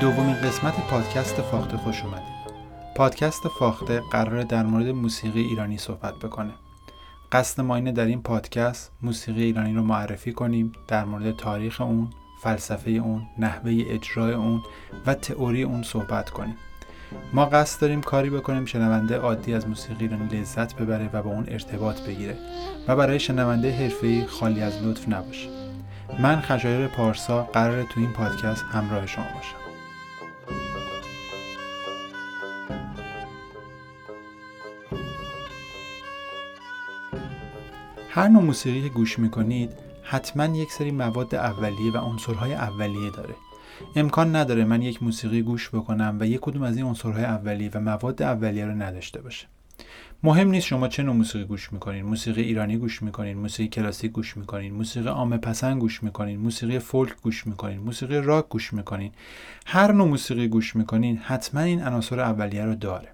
دومین قسمت پادکست فاخته خوش اومدید. پادکست فاخته قرار در مورد موسیقی ایرانی صحبت بکنه. قصد ما اینه در این پادکست موسیقی ایرانی رو معرفی کنیم در مورد تاریخ اون فلسفه اون نحوه اجرای اون و تئوری اون صحبت کنیم. ما قصد داریم کاری بکنیم شنونده عادی از موسیقی ایرانی لذت ببره و با اون ارتباط بگیره و برای شنونده حرفه‌ای خالی از لطف نباشه. من خشایر پارسا قرار تو این پادکست همراه شما باشم. هر نوع موسیقی که گوش می‌کنید حتما یک سری مواد اولیه و عنصرهای اولیه داره. امکان نداره من یک موسیقی گوش بکنم و یک کدوم از این عنصرهای اولیه و مواد اولیه رو نداشته باشه مهم نیست شما چه نوع موسیقی گوش می‌کنین موسیقی ایرانی گوش می‌کنین موسیقی کلاسیک گوش می‌کنین موسیقی عامه پسند گوش می‌کنین موسیقی فولک گوش می‌کنین موسیقی راک گوش می‌کنین هر نوع موسیقی گوش می‌کنین حتما این عناصر اولیه رو داره.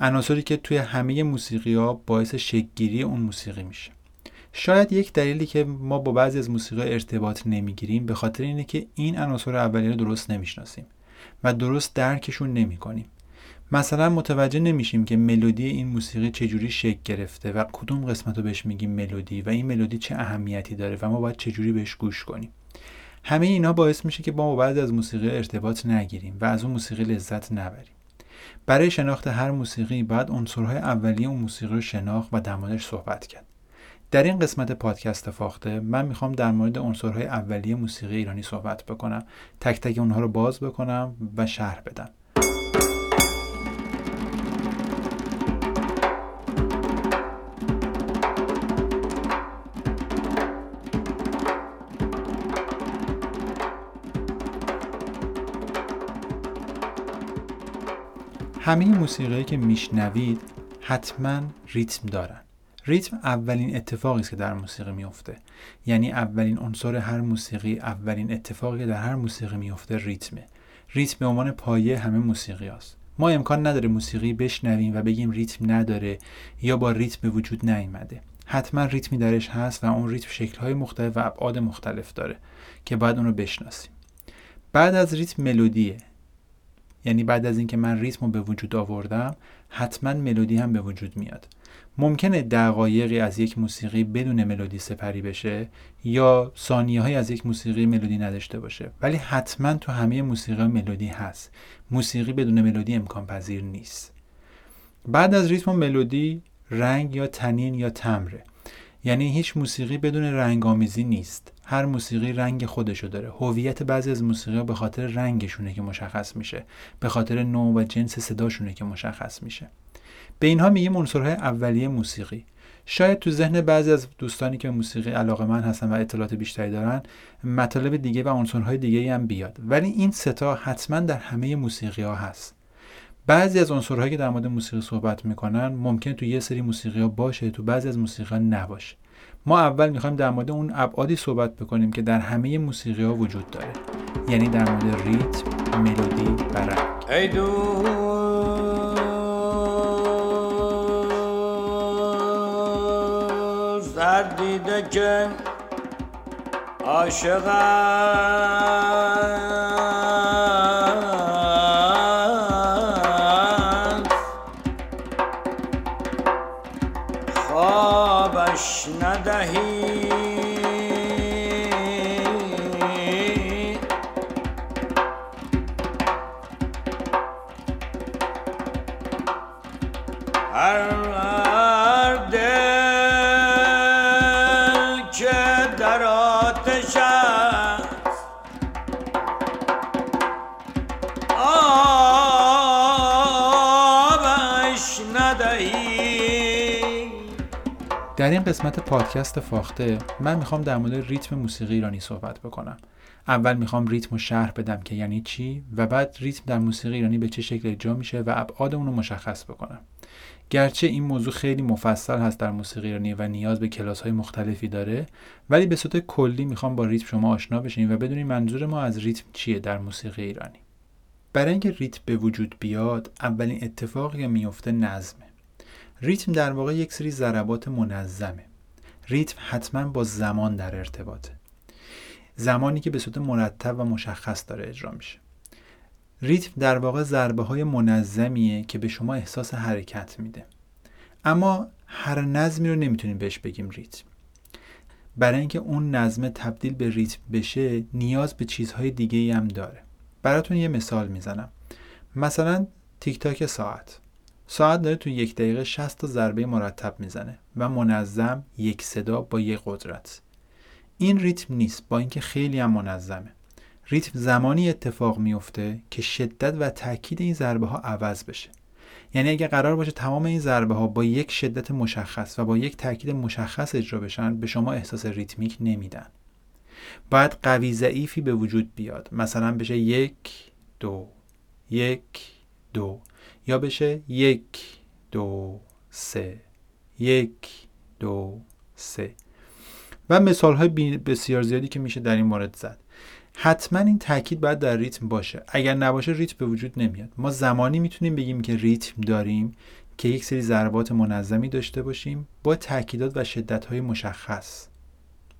عناصری که توی همه موسیقی ها باعث شکلگیری اون موسیقی میشه. شاید یک دلیلی که ما با بعضی از موسیقی ارتباط نمی‌گیریم به خاطر اینه که این عناصر اولیه رو درست نمی‌شناسیم و درست درکشون نمی‌کنیم. مثلا متوجه نمیشیم که ملودی این موسیقی چجوری شکل گرفته و کدوم قسمت رو بهش میگیم ملودی و این ملودی چه اهمیتی داره و ما باید چجوری بهش گوش کنیم. همه اینا باعث میشه که ما با بعضی از موسیقی ارتباط نگیریم و از اون موسیقی لذت نبریم. برای شناخت هر موسیقی باید عنصرهای اولیه اون موسیقی رو شناخت و در موردش صحبت کرد. در این قسمت پادکست فاخته من می‌خوام در مورد عنصرهای اولیه موسیقی ایرانی صحبت بکنم تک تک اونها رو باز بکنم و شرح بدم. همه موسیقی که میشنوید حتما ریتم دارن. ریتم اولین اتفاقی است که در موسیقی میفته یعنی اولین عنصر هر موسیقی اولین اتفاقی که در هر موسیقی میفته ریتمه. ریتم به عنوان پایه همه موسیقی است ما امکان نداره موسیقی بشنویم و بگیم ریتم نداره یا با ریتم به وجود نیامده حتما ریتمی درش هست و اون ریتم شکل‌های مختلف و ابعاد مختلف داره که باید اون رو بشناسیم. بعد از ریتم ملودیه. یعنی بعد از اینکه من ریتم رو به وجود آوردم حتما ملودی هم به وجود میاد. ممکنه دقایقی از یک موسیقی بدون ملودی سپری بشه یا ثانیه های از یک موسیقی ملودی نداشته باشه. ولی حتما تو همه موسیقی ملودی هست. موسیقی بدون ملودی امکان پذیر نیست. بعد از ریتم و ملودی رنگ یا تنین یا تمره. یعنی هیچ موسیقی بدون رنگ آمیزی نیست. هر موسیقی رنگ خودشو داره. هویت بعضی از موسیقی به خاطر رنگشونه که مشخص میشه. به خاطر نوع و جنس صداشونه که مشخص میشه. به اینها میگیم عنصرهای اولیه موسیقی. شاید تو ذهن بعضی از دوستانی که موسیقی علاقه من هستن و اطلاعات بیشتری دارن مطالب دیگه و عنصرهای دیگه هم بیاد. ولی این ستا حتما در همه موسیقی ها هست. بعضی از عنصرهایی که در مورد موسیقی صحبت می‌کنن ممکن تو یه سری موسیقی ها باشه تو بعضی از موسیقی ها نباشه. ما اول می‌خوایم در مورد اون ابعادی صحبت بکنیم که در همه موسیقی ها وجود داره. یعنی در مورد ریتم، ملودی و رنگ. دیده که در این قسمت پادکست فاخته من می‌خوام در مورد ریتم موسیقی ایرانی صحبت بکنم. اول می‌خوام ریتم رو شرح بدم که یعنی چی و بعد ریتم در موسیقی ایرانی به چه شکل اجرا میشه و ابعاد اون رو مشخص بکنم. گرچه این موضوع خیلی مفصل هست در موسیقی ایرانی و نیاز به کلاس های مختلفی داره ولی به صورت کلی می‌خوام با ریتم شما آشنا بشین و بدونین منظور ما از ریتم چیه در موسیقی ایرانی. برای اینکه ریتم به وجود بیاد اولین اتفاقی که میفته نظمه. ریتم در واقع یک سری ضربات منظمه. ریتم حتما با زمان در ارتباطه. زمانی که به صورت مرتب و مشخص داره اجرا میشه. ریتم در واقع ضربه های منظمیه که به شما احساس حرکت میده. اما هر نظمی رو نمی‌تونیم بهش بگیم ریتم. برای اینکه اون نظم تبدیل به ریتم بشه نیاز به چیزهای دیگه هم داره. براتون یه مثال می‌زنم. مثلا تیک تاک ساعت. ساعت داره تو یک دقیقه 60 تا ضربه مرتب می‌زنه و منظم یک صدا با یک قدرت. این ریتم نیست با اینکه خیلی هم منظمه. ریتم زمانی اتفاق میفته که شدت و تاکید این ضربه ها عوض بشه. یعنی اگه قرار باشه تمام این ضربه ها با یک شدت مشخص و با یک تاکید مشخص اجرا بشن به شما احساس ریتمیک نمیدن. باید قوی ضعیفی به وجود بیاد. مثلا بشه یک دو. یک دو. یا بشه یک دو سه. یک دو سه. و مثال های بسیار زیادی که میشه در این مورد زد. حتما این تاکید باید در ریتم باشه. اگر نباشه ریتم به وجود نمیاد. ما زمانی می‌تونیم بگیم که ریتم داریم که یک سری ضربات منظمی داشته باشیم با تاکیدات و شدت های مشخص.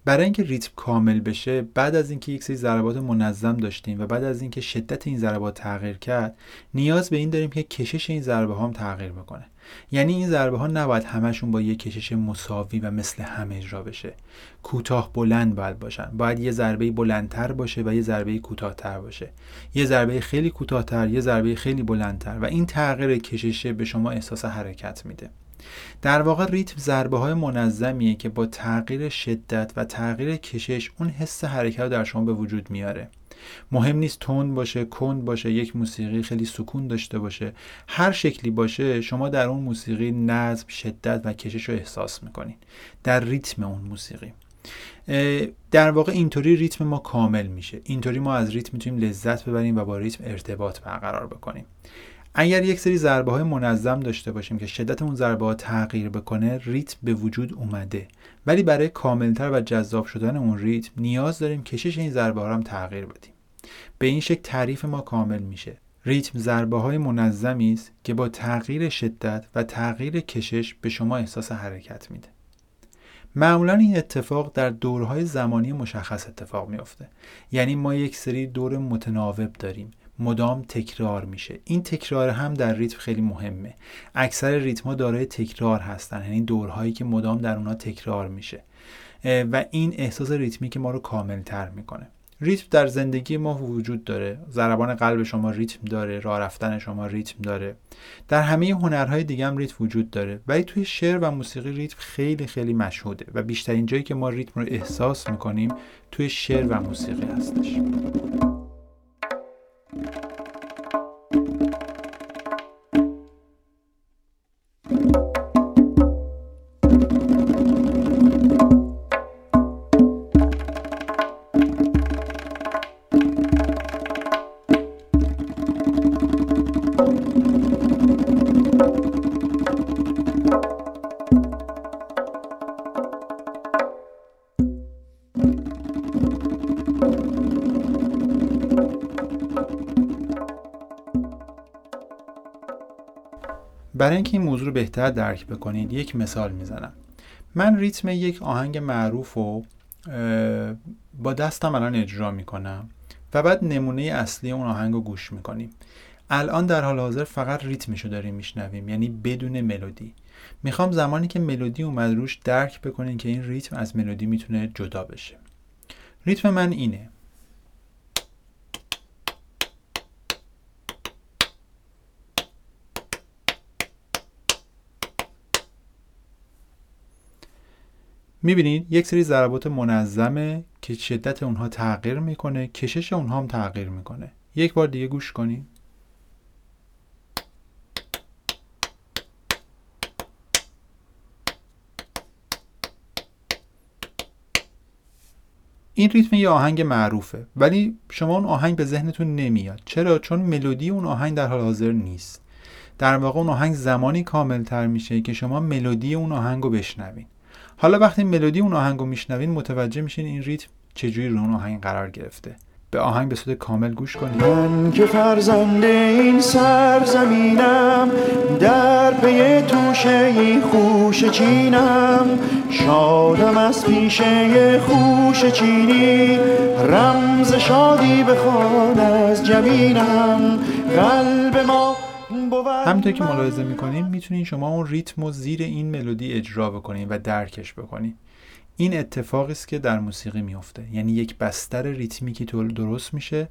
برای اینکه ریتم کامل بشه بعد از اینکه یک سری ضربات منظم داشتیم و بعد از اینکه شدت این ضربات تغییر کرد نیاز به این داریم که کشش این ضربه هم تغییر بکنه. یعنی این ضربه ها نباید همشون با یک کشش مساوی و مثل هم اجرا بشه. کوتاه بلند باید باشن. باید یه ضربه بلندتر باشه و یه ضربه کوتاهتر باشه. یه ضربه خیلی کوتاهتر یه ضربه خیلی بلندتر و این تغییر کششه به شما احساس حرکت میده. در واقع ریتم ضربه های منظمیه که با تغییر شدت و تغییر کشش اون حس حرکت رو در شما به وجود میاره. مهم نیست تند باشه کند باشه یک موسیقی خیلی سکون داشته باشه. هر شکلی باشه شما در اون موسیقی نظم شدت و کشش رو احساس می‌کنین. در ریتم اون موسیقی. در واقع اینطوری ریتم ما کامل میشه. اینطوری ما از ریتم می‌تونیم لذت ببریم و با ریتم ارتباط برقرار بکنیم. اگر یک سری ضربه های منظم داشته باشیم که شدت اون ضربه ها تغییر بکنه ریتم به وجود اومده. ولی برای کاملتر و جذاب شدن اون ریتم نیاز داریم کشش این ضربه ها هم تغییر بدیم. به این شکل تعریف ما کامل میشه. ریتم ضربه های منظمی است که با تغییر شدت و تغییر کشش به شما احساس حرکت میده. معمولا این اتفاق در دورهای زمانی مشخص اتفاق میافته. یعنی ما یک سری دور متناوب داریم. مدام تکرار میشه. این تکرار هم در ریتم خیلی مهمه. اکثر ریتم ها دارای تکرار هستن یعنی دورهایی که مدام در اونها تکرار میشه. و این احساس ریتمی که ما رو کامل تر می‌کنه. ریتم در زندگی ما وجود داره. ضربان قلب شما ریتم داره راه رفتن شما ریتم داره. در همه هنرهای دیگه هم ریتم وجود داره. ولی توی شعر و موسیقی ریتم خیلی خیلی مشهوده و بیشترین جایی که ما ریتم رو احساس می‌کنیم توی شعر و موسیقی هستش. برای اینکه این موضوع رو بهتر درک بکنید یک مثال می‌زنم. من ریتم یک آهنگ معروف رو با دستم الان اجرا می‌کنم و بعد نمونه اصلی اون آهنگ رو گوش می‌کنیم. الان در حال حاضر فقط ریتمش رو داریم میشنویم یعنی بدون ملودی. می‌خوام زمانی که ملودی اومد روش درک بکنین که این ریتم از ملودی می‌تونه جدا بشه. ریتم من اینه. می‌بینید یک سری ضربات منظمه که شدت اونها تغییر می‌کنه کشش اونها هم تغییر می‌کنه. یک بار دیگه گوش کنید این ریتم یه آهنگ معروفه ولی شما اون آهنگ به ذهنتون نمیاد. چرا؟ چون ملودی اون آهنگ در حال حاضر نیست. در واقع اون آهنگ زمانی کامل تر میشه که شما ملودی اون آهنگ رو بشنوین. حالا وقتی ملودی اون آهنگ رو میشنوین متوجه میشین این ریتم چجوری رو اون آهنگ قرار گرفته. به آهنگ به صورت کامل گوش کنید. من که فرزند این سرزمینم در پی توشه خوش چینم. شادم از پیشه خوش چینی رمز شادی بخوان از جبینم. قلب ما همینطور که ملاحظه می‌کنین می‌تونین شما اون ریتم و زیر این ملودی اجرا بکنین و درکش بکنین. این اتفاقی است که در موسیقی میفته یعنی یک بستر ریتمیکی درست میشه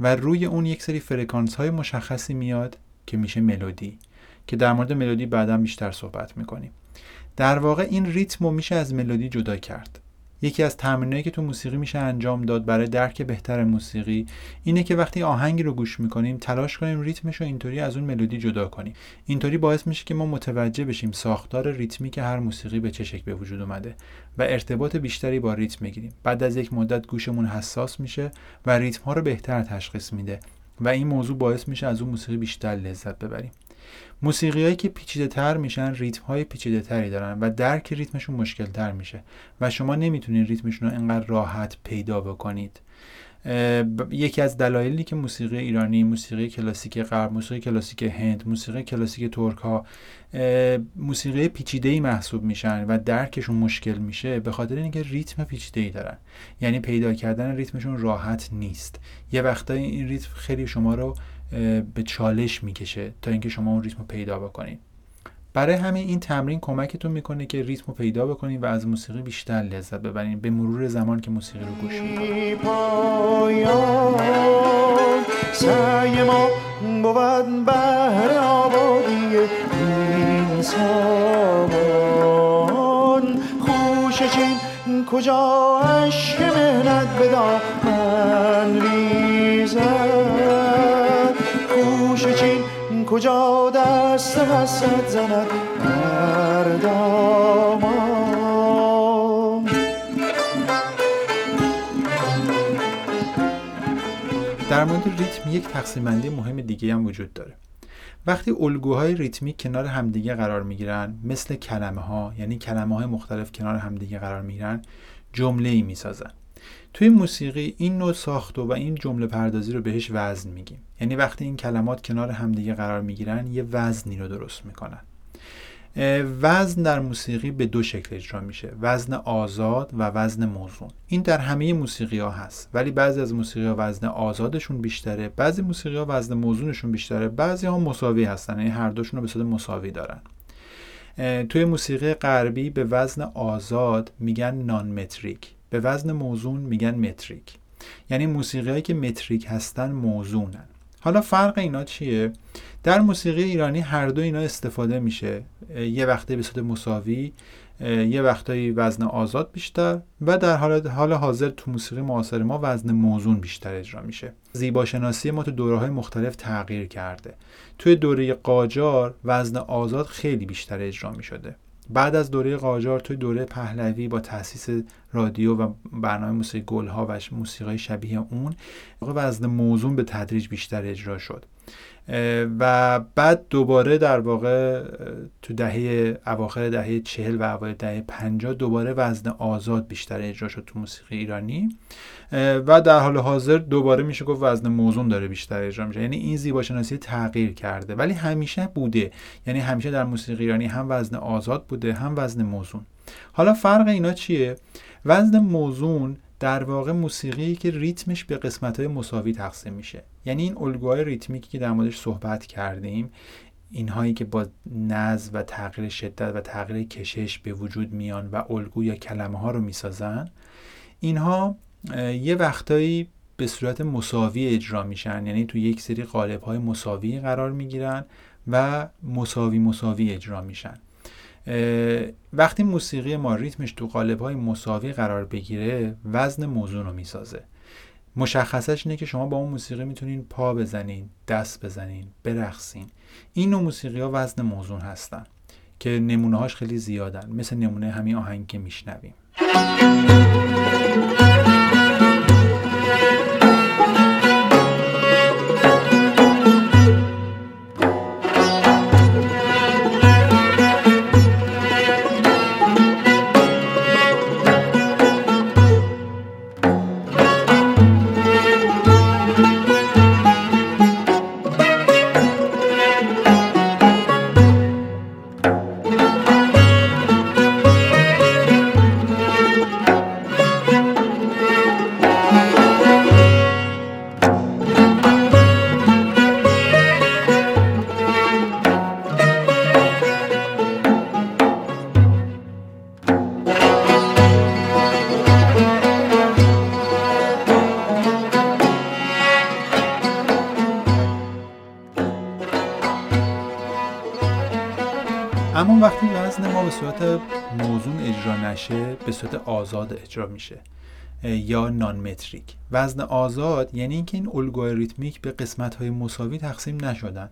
و روی اون یک سری فرکانس های مشخصی میاد که میشه ملودی که در مورد ملودی بعدا بیشتر صحبت می‌کنیم. در واقع این ریتم رو میشه از ملودی جدا کرد. یکی از تمرینایی که تو موسیقی میشه انجام داد برای درک بهتر موسیقی اینه که وقتی آهنگی رو گوش می‌کنیم تلاش کنیم ریتمش رو اینطوری از اون ملودی جدا کنیم. اینطوری باعث میشه که ما متوجه بشیم ساختار ریتمی که هر موسیقی به چه شکل به وجود اومده و ارتباط بیشتری با ریتم بگیریم. بعد از یک مدت گوشمون حساس میشه و ریتم ها رو بهتر تشخیص میده و این موضوع باعث میشه از اون موسیقی بیشتر لذت ببریم. موسیقی هایی که پیچیده تر میشن ریتم های پیچیده تری دارن و درک ریتمشون مشکل تر میشه و شما نمی‌تونید ریتمشون رو انقدر راحت پیدا بکنید. یکی از دلایلی که موسیقی ایرانی موسیقی کلاسیک غرب موسیقی کلاسیک هند موسیقی کلاسیک ترک ها موسیقی پیچیده ای محسوب میشن و درکشون مشکل میشه به خاطر اینکه ریتم پیچیده ای دارن. یعنی پیدا کردن ریتمشون راحت نیست. یه وقتایی این ریتم خیلی شما رو به چالش می‌کشه تا اینکه شما اون ریتم رو پیدا بکنید برای همین این تمرین کمکتون می‌کنه که ریتم رو پیدا بکنید و از موسیقی بیشتر لذت ببرید به مرور زمان که موسیقی رو گوش می‌کنید کجا عشق مهنت کجا دست حسد زند بر دامان در مورد ریتم یک تقسیم بندی مهم دیگه هم وجود داره. وقتی الگوهای ریتمیک کنار همدیگه قرار می‌گیرن مثل کلمه ها یعنی کلمه های مختلف کنار همدیگه قرار می‌گیرن جمله ای می‌سازن. توی موسیقی این نوع ساخت و این جمله پردازی رو بهش وزن میگیم. یعنی وقتی این کلمات کنار همدیگه قرار می‌گیرن یه وزنی رو درست می‌کنن. وزن در موسیقی به دو شکل اجرا میشه. وزن آزاد و وزن موزون. این در همه موسیقی ها هست. ولی بعضی از موسیقی ها وزن آزادشون بیشتره بعضی موسیقی ها وزن موزونشون بیشتره بعضی ها مساوی هستن. یعنی هر دوشون رو به صورت مساوی دارن. توی موسیقی غربی به وزن آزاد میگن نان متریک به وزن موزون میگن متریک. یعنی موسیقی هایی که متریک هستن موزونن. حالا فرق اینا چیه؟ در موسیقی ایرانی هر دو اینا استفاده میشه. یه وقته به صورت مساوی یه وقتایی وزن آزاد بیشتر و در حال حال حاضر تو موسیقی معاصر ما وزن موزون بیشتر اجرا میشه. زیباشناسی ما تو دوره های مختلف تغییر کرده. توی دوره قاجار وزن آزاد خیلی بیشتر اجرا می‌شده. بعد از دوره قاجار توی دوره پهلوی با تاسیس رادیو و برنامه موسیقی گلها و موسیقی شبیه اون وزن موزون به تدریج بیشتر اجرا شد. و بعد دوباره در واقع تو دهه اواخر دهه چهل و اوایل دهه پنجاه دوباره وزن آزاد بیشتر اجرا شد تو موسیقی ایرانی. و در حال حاضر دوباره میشه گفت وزن موزون داره بیشتر اجرا میشه. یعنی این زیباشناسی تغییر کرده. ولی همیشه بوده. یعنی همیشه در موسیقی ایرانی هم وزن آزاد بوده هم وزن موزون. حالا فرق اینا چیه؟ وزن موزون در واقع موسیقی که ریتمش به قسمت های مساوی تقسیم میشه. یعنی این الگوهای ریتمیکی که در موردش صحبت کردیم اینهایی که با نز و تغییر شدت و تغییر کشش به وجود میان و الگو یا کلمه ها رو می‌سازن اینها یه وقتایی به صورت مساوی اجرا میشن. یعنی تو یک سری قالب های مساوی قرار می‌گیرن و مساوی مساوی اجرا میشن. وقتی موسیقی ما ریتمش تو قالب های مساوی قرار بگیره وزن موضوع رو می‌سازه. مشخصش اینه که شما با اون موسیقی می‌تونین پا بزنین دست بزنین برقصین. این نوع موسیقی ها وزن موزون هستن که نمونه هاش خیلی زیادن. مثل نمونه همین آهنگ که میشنویم. نشه به صورت آزاد اجرا میشه یا نان متریک وزن آزاد یعنی اینکه این الگوریتمیک به قسمت های مساوی تقسیم نشدن.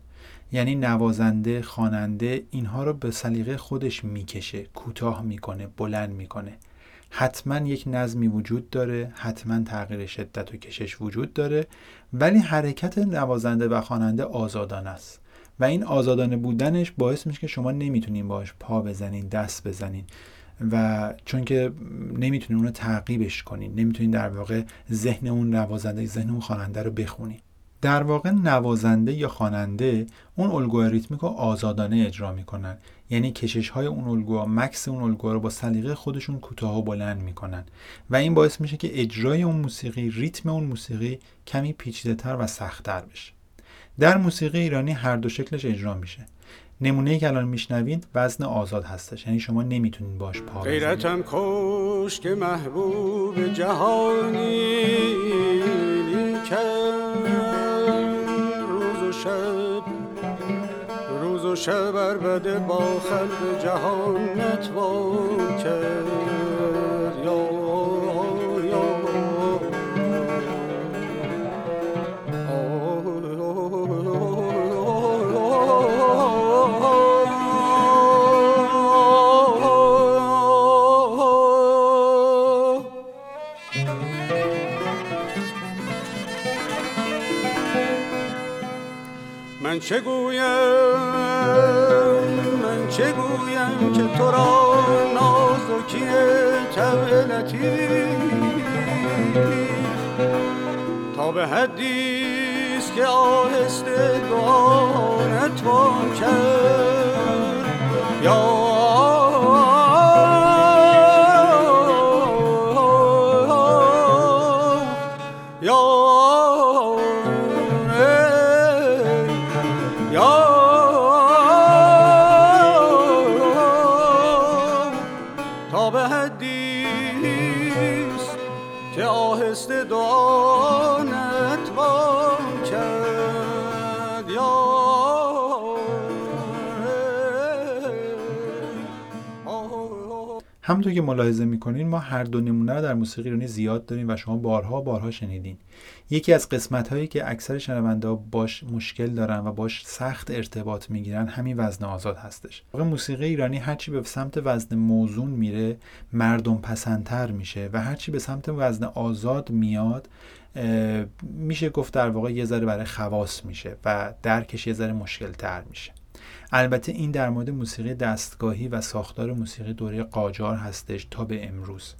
یعنی نوازنده خواننده اینها رو به سلیقه خودش می‌کشه کوتاه می‌کنه بلند می‌کنه. حتما یک نظمی وجود داره حتما تغییر شدت و کشش وجود داره ولی حرکت نوازنده و خواننده آزادانه است. و این آزادانه بودنش باعث میشه که شما نمی‌تونین باش پا بزنین دست بزنین. و چون که نمی‌تونین اونو تعقیبش کنین نمی‌تونین در واقع ذهن اون نوازنده ذهن اون خواننده رو بخونین در واقع نوازنده یا خواننده اون الگوریتمیک رو آزادانه اجرا می‌کنن. یعنی کشش های اون الگوها مکس اون الگوها رو با سلیقه خودشون کوتاه و بلند می‌کنن. و این باعث میشه که اجرای اون موسیقی ریتم اون موسیقی کمی پیچیده تر و سختتر بشه. در موسیقی ایرانی هر دو شکلش اجرا میشه. نمونه که الان میشنوید وزن آزاد هستش. یعنی شما نمی‌تونین باش پا غیرتم خوش که محبوب جهانی روز و شب روز و شب بده با خلق جهان نتوان کرد چه گویم؟ من چه گویم که تو را نازکی طبع تا به حدیست که آهسته دعا نتوان کرد. یا همونطور که ملاحظه می‌کنین ما هر دو نمونه رو در موسیقی ایرانی زیاد داریم و شما بارها بارها شنیدین. یکی از قسمت هایی که اکثر شنونده باش مشکل دارن و باش سخت ارتباط می‌گیرن همین وزن آزاد هستش. موسیقی ایرانی هرچی به سمت وزن موزون میره مردم پسندتر میشه و هرچی به سمت وزن آزاد میاد میشه گفت در واقع یه ذره برای خواص میشه و درکش یه ذره مشکل تر میشه. البته این در مورد موسیقی دستگاهی و ساختار موسیقی دوره قاجار هستش تا به امروز.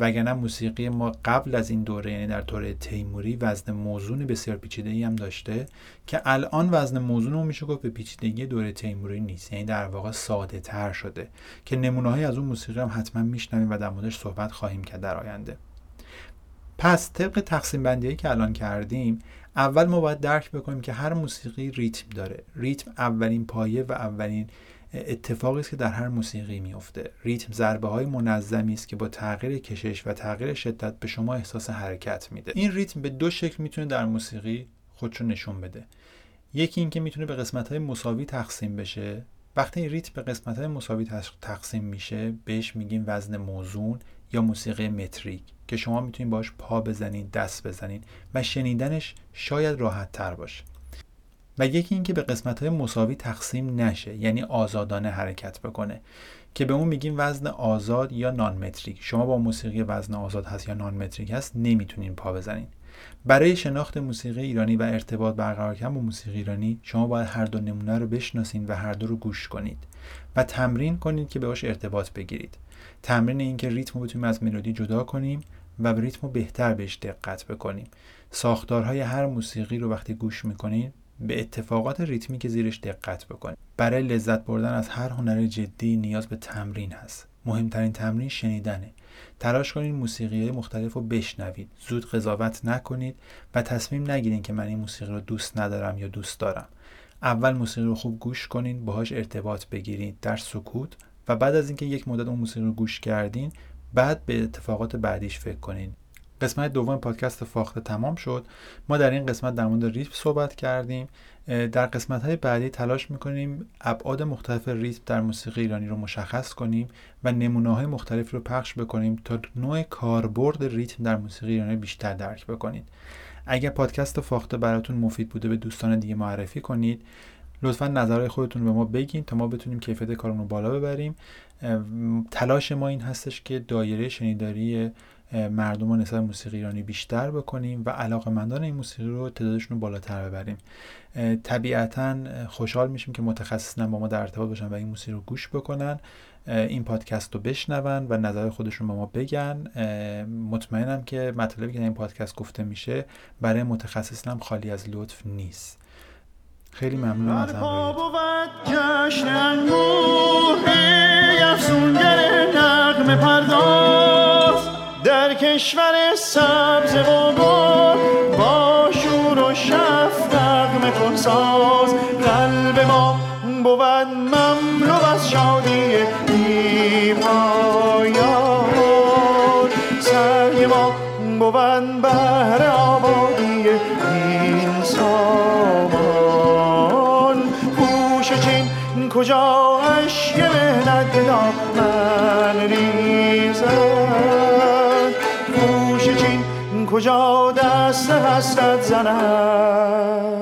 وگرنه موسیقی ما قبل از این دوره یعنی در دوره تیموری وزن موزون بسیار پیچیده ای هم داشته که الان وزن موزون رو میشه گفت به پیچیدگی دوره تیموری نیست. یعنی در واقع ساده تر شده که نمونه های از اون موسیقی هم حتما میشنویم و در موردش صحبت خواهیم کرد در آینده. پس طبق تقسیم بندی که الان کردیم اول ما باید درک بکنیم که هر موسیقی ریتم داره. ریتم اولین پایه و اولین اتفاقی است که در هر موسیقی میفته ریتم ضربه های منظمی است که با تغییر کشش و تغییر شدت به شما احساس حرکت میده. این ریتم به دو شکل می‌تونه در موسیقی خودشو نشون بده. یکی اینکه می‌تونه به قسمت های مساوی تقسیم بشه. وقتی این ریتم به قسمت های مساوی تقسیم میشه بهش میگیم وزن موزون یا موسیقی متریک. که شما می‌تونید باش پا بزنین دست بزنین و شنیدنش شاید راحت تر باشه. و یکی اینکه به قسمت های مساوی تقسیم نشه یعنی آزادانه حرکت بکنه که به اون میگیم وزن آزاد یا نان متریک شما با موسیقی وزن آزاد هست یا نان متریک هست نمی‌تونین پا بزنین برای شناخت موسیقی ایرانی و ارتباط برقرار کردن با موسیقی ایرانی شما باید هر دو نمونه رو بشناسین و هر دو رو گوش کنید و تمرین کنید که بهش ارتباط بگیرید. تمرین اینکه ریتم رو بتونیم از ملودی جدا کنیم و به ریتم بهتر بهش دقت بکنیم. ساختارهای هر موسیقی رو وقتی گوش می‌کنید به اتفاقات ریتمی که زیرش دقت بکنید برای لذت بردن از هر هنر جدی نیاز به تمرین هست. مهمترین تمرین شنیدنه. تلاش کنید موسیقی های مختلف رو بشنوید. زود قضاوت نکنید و تصمیم نگیرید که من این موسیقی رو دوست ندارم یا دوست دارم. اول موسیقی رو خوب گوش کنید باهاش ارتباط بگیرید در سکوت و بعد از اینکه یک مدت اون موسیقی رو گوش کردین بعد به اتفاقات بعدیش فکر کنین. قسمت دوم پادکست فاخته تمام شد. ما در این قسمت در مورد ریتم صحبت کردیم. در قسمت های بعدی تلاش می‌کنیم ابعاد مختلف ریتم در موسیقی ایرانی رو مشخص کنیم و نمونه های مختلف رو پخش بکنیم تا نوع کاربرد ریتم در موسیقی ایرانی بیشتر درک بکنید. اگر پادکست فاخته براتون مفید بوده به دوستان دیگه معرفی کنید. لطفا نظرهای خودتون به ما بگین تا ما بتونیم کیفیت کارمون رو بالا ببریم. تلاش ما این هستش که دایره شنیداری مردم رو نسبت موسیقی ایرانی بیشتر بکنیم و علاقه مندان این موسیقی رو تعدادشون رو بالاتر ببریم. طبیعتا خوشحال میشیم که متخصصان با ما در ارتباط باشن و این موسیقی رو گوش بکنن. این پادکست رو بشنون و نظر خودشون به ما بگن. مطمئنم که مطلبی که در این پادکست گفته میشه برای متخصص هم خالی از لطف نیست. خیلی ممنونم از پرداز در کشور سبز و با شور و شفتق مکن ساز. قلب ما بود مملو از شادی بی پایان سعی ما بود بهر آبادی کجا اشک مهنت دامن ریزد خوش چین کجا دست حسرت زند